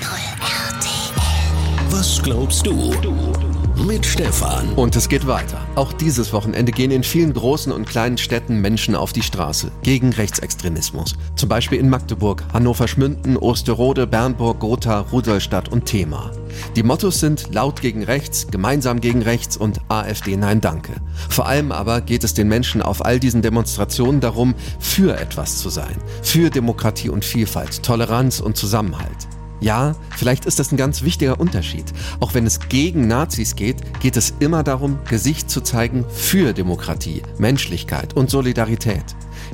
RTL. Was glaubst du? Mit Stefan. Und es geht weiter. Auch dieses Wochenende gehen in vielen großen und kleinen Städten Menschen auf die Straße gegen Rechtsextremismus. Zum Beispiel in Magdeburg, Hannover-Schmünden, Osterode, Bernburg, Gotha, Rudolstadt und Thema. Die Mottos sind laut gegen rechts, gemeinsam gegen rechts und AfD Nein Danke. Vor allem aber geht es den Menschen auf all diesen Demonstrationen darum, für etwas zu sein. Für Demokratie und Vielfalt, Toleranz und Zusammenhalt. Ja, vielleicht ist das ein ganz wichtiger Unterschied. Auch wenn es gegen Nazis geht, geht es immer darum, Gesicht zu zeigen für Demokratie, Menschlichkeit und Solidarität.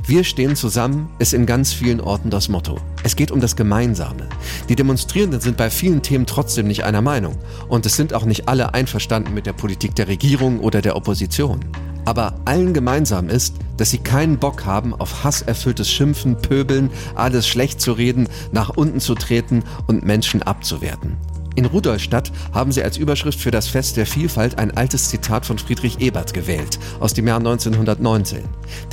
Wir stehen zusammen ist in ganz vielen Orten das Motto. Es geht um das Gemeinsame. Die Demonstrierenden sind bei vielen Themen trotzdem nicht einer Meinung. Und es sind auch nicht alle einverstanden mit der Politik der Regierung oder der Opposition. Aber allen gemeinsam ist, dass sie keinen Bock haben auf hasserfülltes Schimpfen, Pöbeln, alles schlecht zu reden, nach unten zu treten und Menschen abzuwerten. In Rudolstadt haben sie als Überschrift für das Fest der Vielfalt ein altes Zitat von Friedrich Ebert gewählt, aus dem Jahr 1919.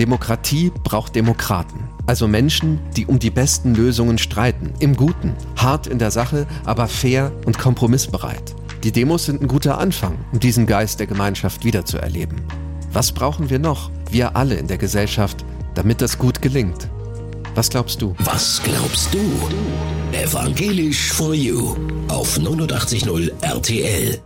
Demokratie braucht Demokraten, also Menschen, die um die besten Lösungen streiten, im Guten, hart in der Sache, aber fair und kompromissbereit. Die Demos sind ein guter Anfang, um diesen Geist der Gemeinschaft wiederzuerleben. Was brauchen wir noch, wir alle in der Gesellschaft, damit das gut gelingt? Was glaubst du? Was glaubst du? Evangelisch for You auf 89.0 RTL.